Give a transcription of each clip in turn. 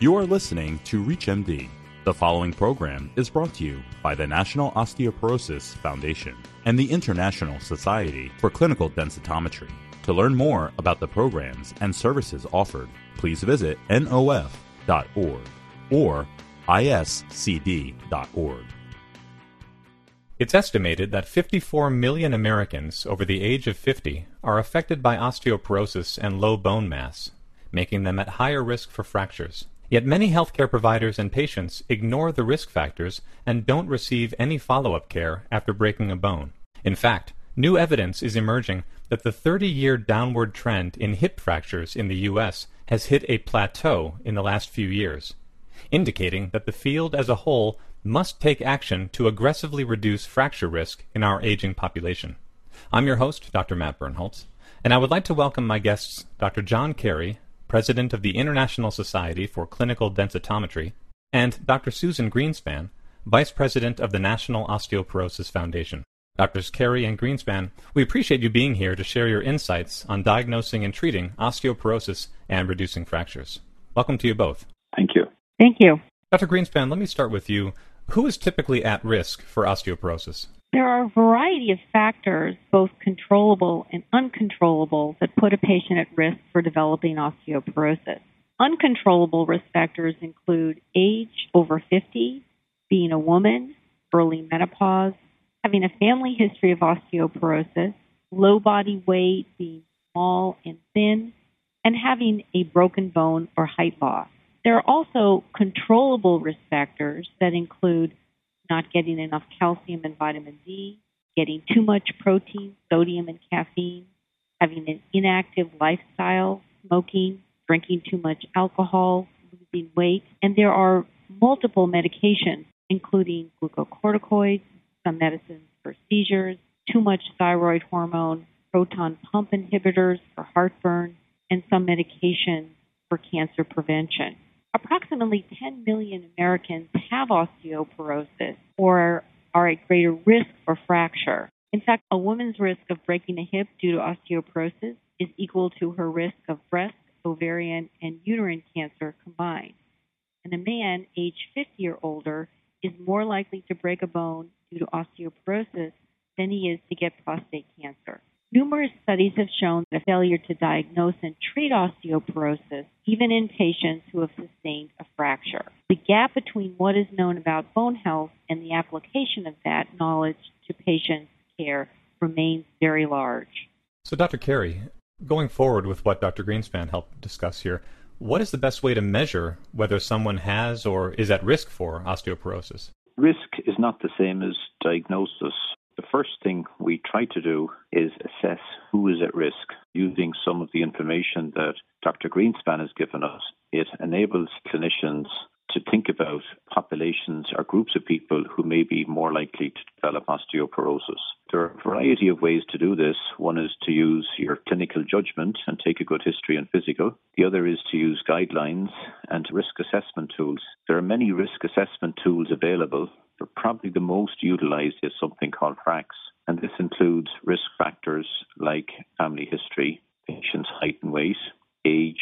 You are listening to ReachMD. The following program is brought to you by the National Osteoporosis Foundation and the International Society for Clinical Densitometry. To learn more about the programs and services offered, please visit nof.org or iscd.org. It's estimated that 54 million Americans over the age of 50 are affected by osteoporosis and low bone mass, making them at higher risk for fractures. Yet many healthcare providers and patients ignore the risk factors and don't receive any follow-up care after breaking a bone. In fact, new evidence is emerging that the 30-year downward trend in hip fractures in the US has hit a plateau in the last few years, indicating that the field as a whole must take action to aggressively reduce fracture risk in our aging population. I'm your host, Dr. Matt Birnholz, and I would like to welcome my guests, Dr. John Carey, President of the International Society for Clinical Densitometry, and Dr. Susan Greenspan, Vice President of the National Osteoporosis Foundation. Doctors Carey and Greenspan, we appreciate you being here to share your insights on diagnosing and treating osteoporosis and reducing fractures. Welcome to you both. Thank you. Thank you. Dr. Greenspan, let me start with you. Who is typically at risk for osteoporosis? There are a variety of factors, both controllable and uncontrollable, that put a patient at risk for developing osteoporosis. Uncontrollable risk factors include age over 50, being a woman, early menopause, having a family history of osteoporosis, low body weight, being small and thin, and having a broken bone or height loss. There are also controllable risk factors that include not getting enough calcium and vitamin D, getting too much protein, sodium, and caffeine, having an inactive lifestyle, smoking, drinking too much alcohol, losing weight, and there are multiple medications, including glucocorticoids, some medicines for seizures, too much thyroid hormone, proton pump inhibitors for heartburn, and some medications for cancer prevention. Approximately 10 million Americans have osteoporosis or are at greater risk for fracture. In fact, a woman's risk of breaking a hip due to osteoporosis is equal to her risk of breast, ovarian, and uterine cancer combined. And a man aged 50 or older is more likely to break a bone due to osteoporosis than he is to get prostate cancer. Numerous studies have shown that a failure to diagnose and treat osteoporosis, even in patients who have sustained a fracture. The gap between what is known about bone health and the application of that knowledge to patient care remains very large. So, Dr. Carey, going forward with what Dr. Greenspan helped discuss here, what is the best way to measure whether someone has or is at risk for osteoporosis? Risk is not the same as diagnosis. The first thing we try to do is assess who is at risk using some of the information that Dr. Greenspan has given us. It enables clinicians to think about populations or groups of people who may be more likely to develop osteoporosis. There are a variety of ways to do this. One is to use your clinical judgment and take a good history and physical. The other is to use guidelines and risk assessment tools. There are many risk assessment tools available but probably the most utilized is something called FRAX. And this includes risk factors like family history, patient's height and weight, age,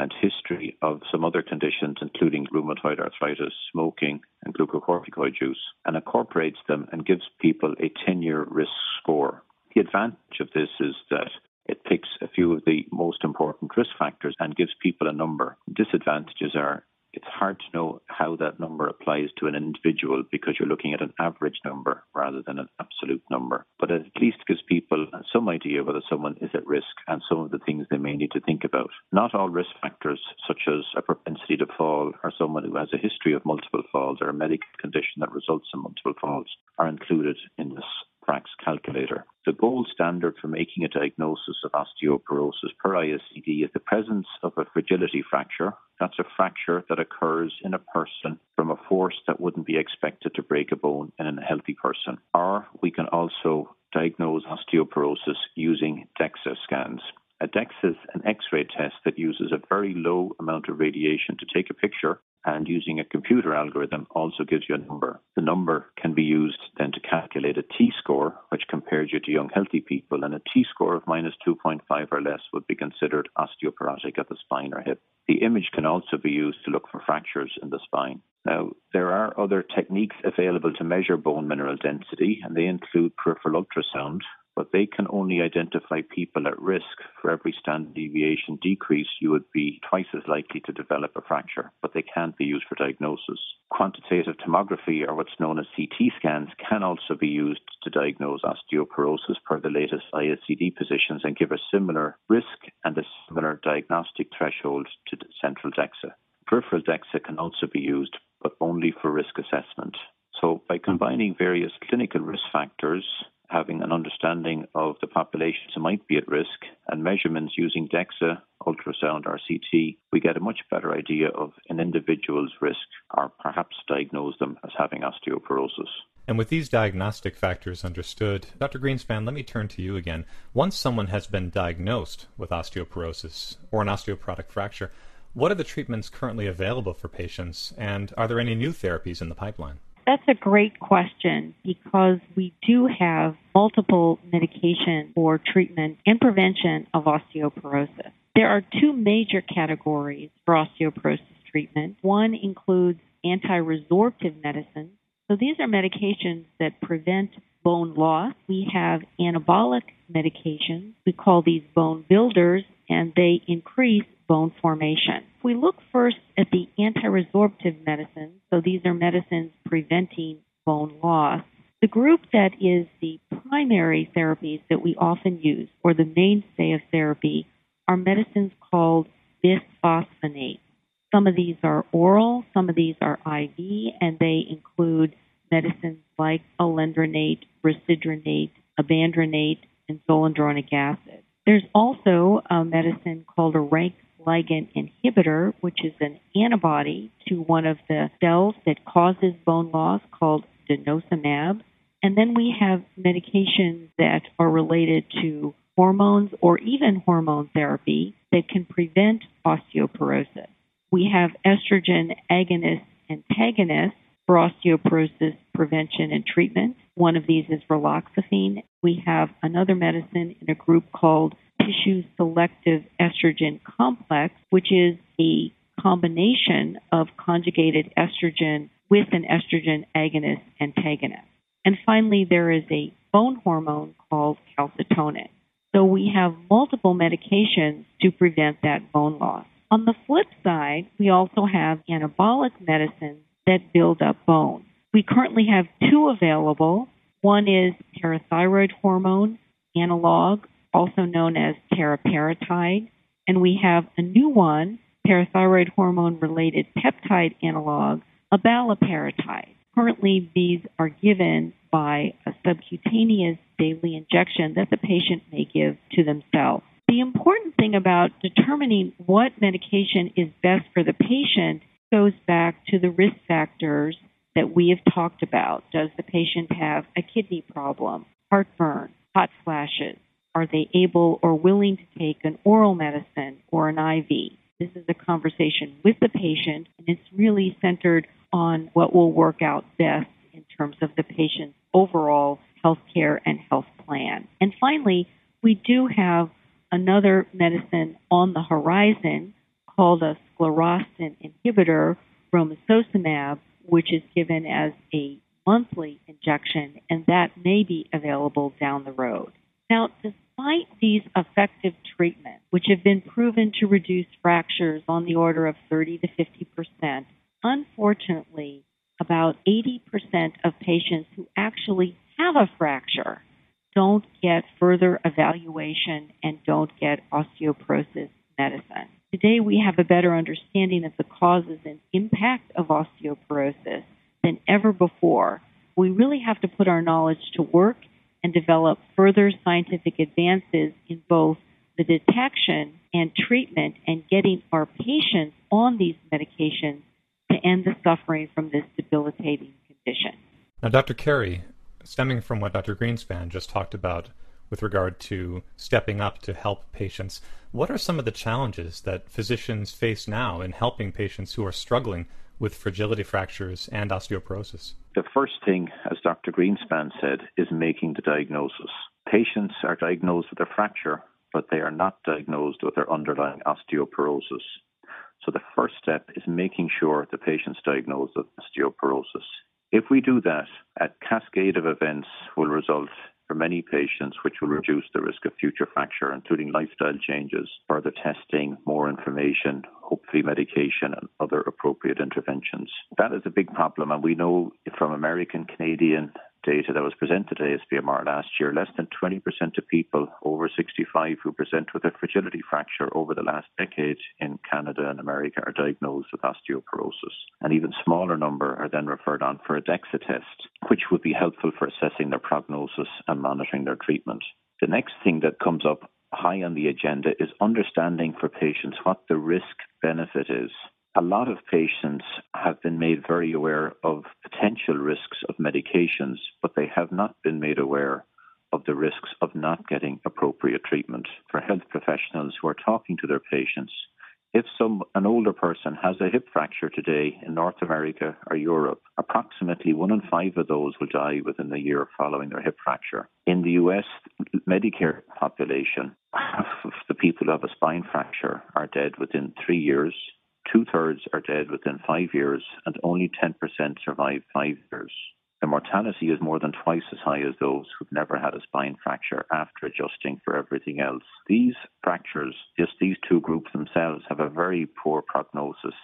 and history of some other conditions, including rheumatoid arthritis, smoking, and glucocorticoid use, and incorporates them and gives people a 10 year risk score. The advantage of this is that it picks a few of the most important risk factors and gives people a number. Disadvantages are it's hard to know how that number applies to an individual because you're looking at an average number rather than an absolute number. But it at least gives people some idea whether someone is at risk and some of the things they may need to think about. Not all risk factors, such as a propensity to fall or someone who has a history of multiple falls or a medical condition that results in multiple falls, are included in this FRAX calculator. The gold standard for making a diagnosis of osteoporosis per ISCD is the presence of a fragility fracture. That's a fracture that occurs in a person from a force that wouldn't be expected to break a bone in a healthy person. Or we can also diagnose osteoporosis using DEXA scans. A DEXA is an X ray test that uses a very low amount of radiation to take a picture and using a computer algorithm also gives you a number. The number can be used then to calculate a T score, which compares you to young healthy people, and a T score of minus 2.5 or less would be considered osteoporotic of the spine or hip. The image can also be used to look for fractures in the spine. Now, there are other techniques available to measure bone mineral density, and they include peripheral ultrasound, but they can only identify people at risk. For every standard deviation decrease, you would be twice as likely to develop a fracture, but they can't be used for diagnosis. Quantitative tomography, or what's known as CT scans, can also be used to diagnose osteoporosis per the latest ISCD positions and give a similar risk and a similar diagnostic threshold to central DEXA. Peripheral DEXA can also be used, but only for risk assessment. So, by combining various clinical risk factors, having an understanding of the populations who might be at risk, and measurements using DEXA, ultrasound, or CT, we get a much better idea of an individual's risk or perhaps diagnose them as having osteoporosis. And with these diagnostic factors understood, Dr. Greenspan, let me turn to you again. Once someone has been diagnosed with osteoporosis or an osteoporotic fracture, what are the treatments currently available for patients, and are there any new therapies in the pipeline? That's a great question because we do have multiple medications for treatment and prevention of osteoporosis. There are two major categories for osteoporosis treatment. One includes anti resorptive medicines. So these are medications that prevent bone loss. We have anabolic medications. We call these bone builders, and they increase bone formation. If we look first at the anti-resorptive medicines, so these are medicines preventing bone loss, the group that is the primary therapies that we often use, or the mainstay of therapy, are medicines called bisphosphonates. Some of these are oral, some of these are IV, and they include medicines like alendronate, risedronate, ibandronate, and zoledronic acid. There's also a medicine called a rank ligand inhibitor, which is an antibody to one of the cells that causes bone loss called denosumab. And then we have medications that are related to hormones or even hormone therapy that can prevent osteoporosis. We have estrogen agonist antagonists for osteoporosis prevention and treatment. One of these is raloxifene. We have another medicine in a group called tissue selective estrogen complex, which is a combination of conjugated estrogen with an estrogen agonist antagonist. And finally, there is a bone hormone called calcitonin. So we have multiple medications to prevent that bone loss. On the flip side, we also have anabolic medicines that build up bone. We currently have two available. One is parathyroid hormone analog also known as teriparatide, and we have a new one, parathyroid hormone related peptide analog, abaloparatide. Currently, these are given by a subcutaneous daily injection that the patient may give to themselves. The important thing about determining what medication is best for the patient goes back to the risk factors that we have talked about. Does the patient have a kidney problem, heartburn, hot flashes, are they able or willing to take an oral medicine or an IV? This is a conversation with the patient, and it's really centered on what will work out best in terms of the patient's overall health care and health plan. And finally, we do have another medicine on the horizon called a sclerostin inhibitor, romosozumab, which is given as a monthly injection, and that may be available down the road. Now, despite these effective treatments, which have been proven to reduce fractures on the order of 30 to 50 percent, unfortunately, about 80 percent of patients who actually have a fracture don't get further evaluation and don't get osteoporosis medicine. Today, we have a better understanding of the causes and impact of osteoporosis than ever before. We really have to put our knowledge to work and develop further scientific advances in both the detection and treatment and getting our patients on these medications to end the suffering from this debilitating condition. Now, Dr. Carey, stemming from what Dr. Greenspan just talked about, with regard to stepping up to help patients. What are some of the challenges that physicians face now in helping patients who are struggling with fragility fractures and osteoporosis? The first thing, as Dr. Greenspan said, is making the diagnosis. Patients are diagnosed with a fracture, but they are not diagnosed with their underlying osteoporosis. So the first step is making sure the patient's diagnosed with osteoporosis. If we do that, a cascade of events will result for many patients, which will reduce the risk of future fracture, including lifestyle changes, further testing, more information, hopefully medication, and other appropriate interventions. That is a big problem, and we know from American, Canadian, data that was presented at ASBMR last year, less than 20% of people over 65 who present with a fragility fracture over the last decade in Canada and America are diagnosed with osteoporosis. An even smaller number are then referred on for a DEXA test, which would be helpful for assessing their prognosis and monitoring their treatment. The next thing that comes up high on the agenda is understanding for patients what the risk benefit is a lot of patients have been made very aware of potential risks of medications, but they have not been made aware of the risks of not getting appropriate treatment. For health professionals who are talking to their patients, if some an older person has a hip fracture today in North America or Europe, approximately one in five of those will die within the year following their hip fracture. In the US Medicare population, half of the people who have a spine fracture are dead within three years. Two thirds are dead within five years, and only 10% survive five years. The mortality is more than twice as high as those who've never had a spine fracture after adjusting for everything else. These fractures, just these two groups themselves, have a very poor prognosis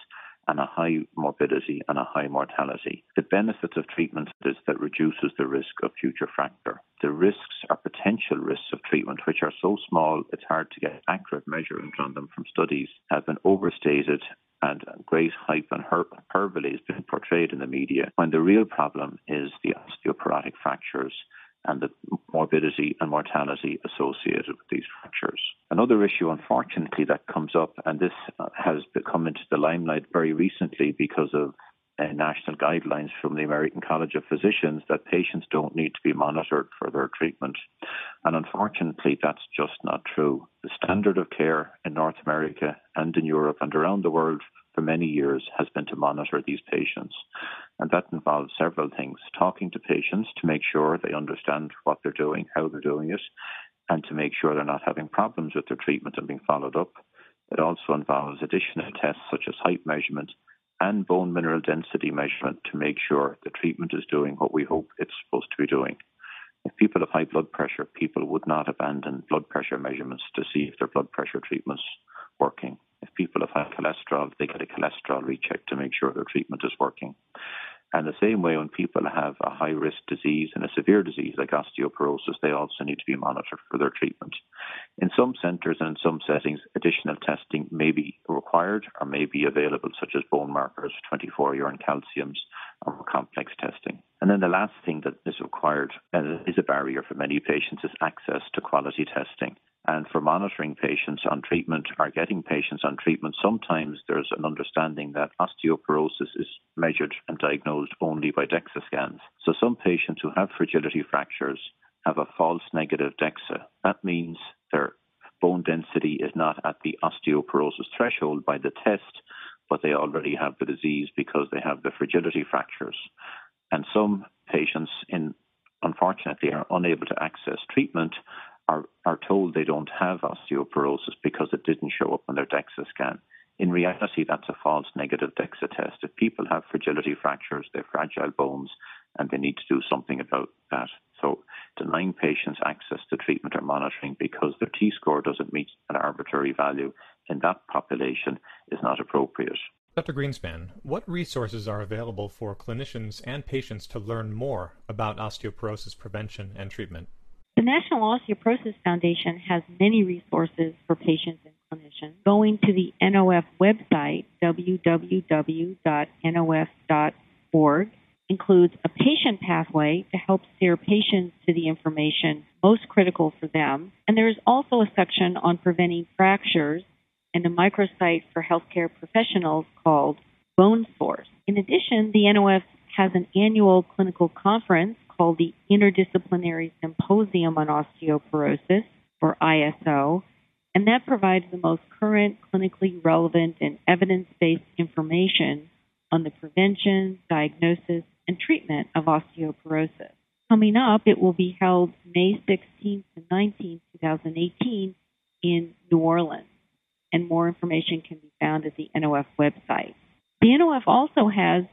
and a high morbidity and a high mortality. The benefit of treatment is that reduces the risk of future fracture. The risks are potential risks of treatment, which are so small it's hard to get accurate measurement on them from studies, have been overstated and great hype and hyperbole has been portrayed in the media when the real problem is the osteoporotic fractures and the morbidity and mortality associated with these fractures. Another issue, unfortunately, that comes up, and this has come into the limelight very recently because of uh, national guidelines from the American College of Physicians that patients don't need to be monitored for their treatment. And unfortunately, that's just not true. The standard of care in North America and in Europe and around the world for many years has been to monitor these patients. And that involves several things talking to patients to make sure they understand what they're doing, how they're doing it, and to make sure they're not having problems with their treatment and being followed up. It also involves additional tests such as height measurement and bone mineral density measurement to make sure the treatment is doing what we hope it's supposed to be doing. If people have high blood pressure, people would not abandon blood pressure measurements to see if their blood pressure treatment's working. If people have high cholesterol, they get a cholesterol recheck to make sure their treatment is working. And the same way, when people have a high risk disease and a severe disease like osteoporosis, they also need to be monitored for their treatment. In some centres and in some settings, additional testing may be required or may be available, such as bone markers, 24 urine calciums, or complex testing. And then the last thing that is required and is a barrier for many patients is access to quality testing. And for monitoring patients on treatment or getting patients on treatment, sometimes there's an understanding that osteoporosis is measured and diagnosed only by DEXA scans. So some patients who have fragility fractures have a false negative DEXA. That means their bone density is not at the osteoporosis threshold by the test, but they already have the disease because they have the fragility fractures. And some patients in unfortunately are unable to access treatment are, are told they don't have osteoporosis because it didn't show up on their DEXA scan. In reality, that's a false negative DEXA test. If people have fragility fractures, they're fragile bones, and they need to do something about that. So, denying patients access to treatment or monitoring because their T score doesn't meet an arbitrary value in that population is not appropriate. Dr. Greenspan, what resources are available for clinicians and patients to learn more about osteoporosis prevention and treatment? The National Osteoporosis Foundation has many resources for patients and clinicians. Going to the NOF website, www.nof.org, includes a patient pathway to help steer patients to the information most critical for them. And there is also a section on preventing fractures and a microsite for healthcare professionals called Bone Source. In addition, the NOF has an annual clinical conference called the Interdisciplinary Symposium on Osteoporosis, or ISO, and that provides the most current, clinically relevant, and evidence based information on the prevention, diagnosis, and treatment of osteoporosis. Coming up, it will be held May 16th to 19th, 2018, in New Orleans, and more information can be found at the NOF website. The NOF also has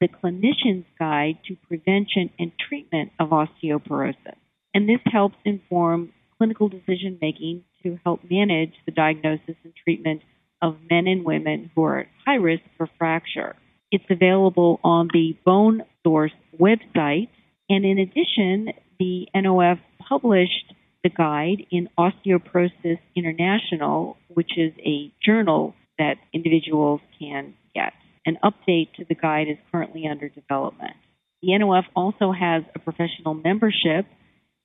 the Clinician's Guide to Prevention and Treatment of Osteoporosis, and this helps inform clinical decision making to help manage the diagnosis and treatment of men and women who are at high risk for fracture. It's available on the Bone Source website, and in addition, the NOF published the guide in Osteoporosis International, which is a journal that individuals can get. An update to the guide is currently under development. The NOF also has a professional membership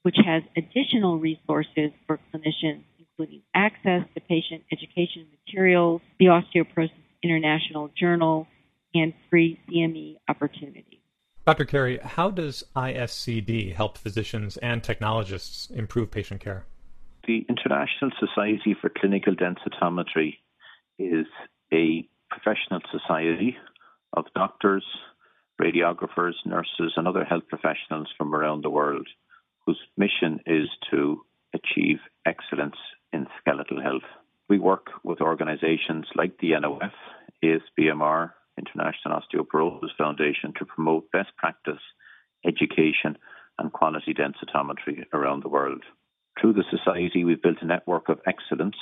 which has additional resources for clinicians, including access to patient education materials, the Osteoporosis International Journal, and free CME opportunities. Dr. Carey, how does ISCD help physicians and technologists improve patient care? The International Society for Clinical Densitometry is a professional society of doctors, radiographers, nurses, and other health professionals from around the world whose mission is to achieve excellence in skeletal health. We work with organizations like the NOF, ASBMR, International Osteoporosis Foundation to promote best practice, education, and quality densitometry around the world. Through the Society, we've built a network of excellence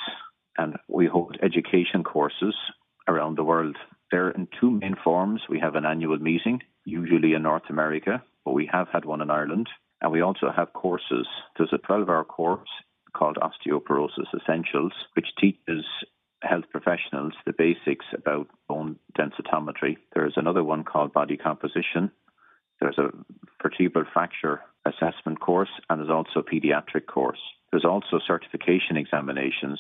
and we hold education courses around the world. They're in two main forms. We have an annual meeting, usually in North America, but we have had one in Ireland. And we also have courses. There's a 12 hour course called Osteoporosis Essentials, which teaches health professionals the basics about bone densitometry. There's another one called Body Composition. There's a vertebral fracture assessment course, and there's also a pediatric course. There's also certification examinations,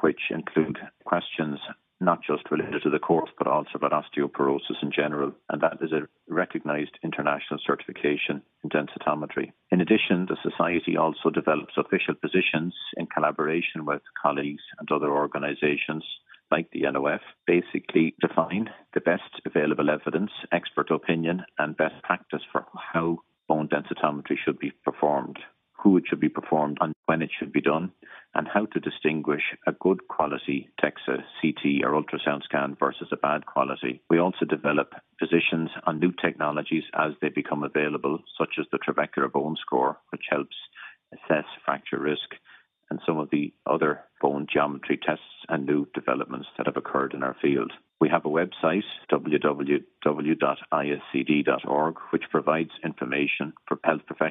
which include questions not just related to the course, but also about osteoporosis in general. And that is a recognized international certification in densitometry. In addition, the Society also develops official positions in collaboration with colleagues and other organizations like the NOF, basically define the best available evidence, expert opinion, and best practice for how bone densitometry should be performed who it should be performed and when it should be done, and how to distinguish a good quality DEXA, CT, or ultrasound scan versus a bad quality. We also develop positions on new technologies as they become available, such as the trabecular bone score, which helps assess fracture risk and some of the other bone geometry tests and new developments that have occurred in our field. We have a website, www.iscd.org, which provides information for health professionals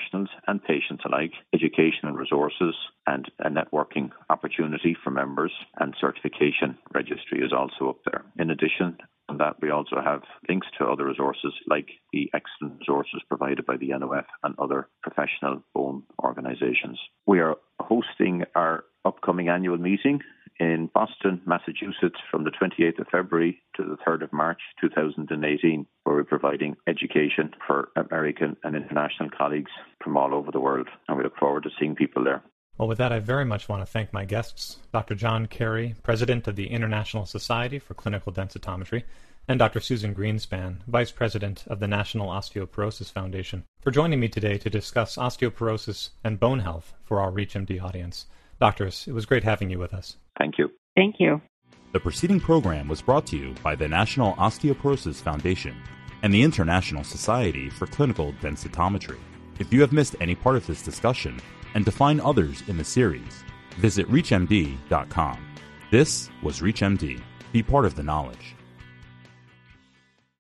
and patients alike, educational resources, and a networking opportunity for members, and certification registry is also up there. In addition, on that, we also have links to other resources like the excellent resources provided by the NOF and other professional bone organizations. We are hosting our upcoming annual meeting in Boston, Massachusetts from the 28th of February to the 3rd of March 2018, where we're providing education for American and international colleagues from all over the world. And we look forward to seeing people there. Well, with that, I very much want to thank my guests, Dr. John Carey, President of the International Society for Clinical Densitometry, and Dr. Susan Greenspan, Vice President of the National Osteoporosis Foundation, for joining me today to discuss osteoporosis and bone health for our ReachMD audience. Doctors, it was great having you with us. Thank you. Thank you. The preceding program was brought to you by the National Osteoporosis Foundation and the International Society for Clinical Densitometry. If you have missed any part of this discussion and to find others in the series, visit ReachMD.com. This was ReachMD. Be part of the knowledge.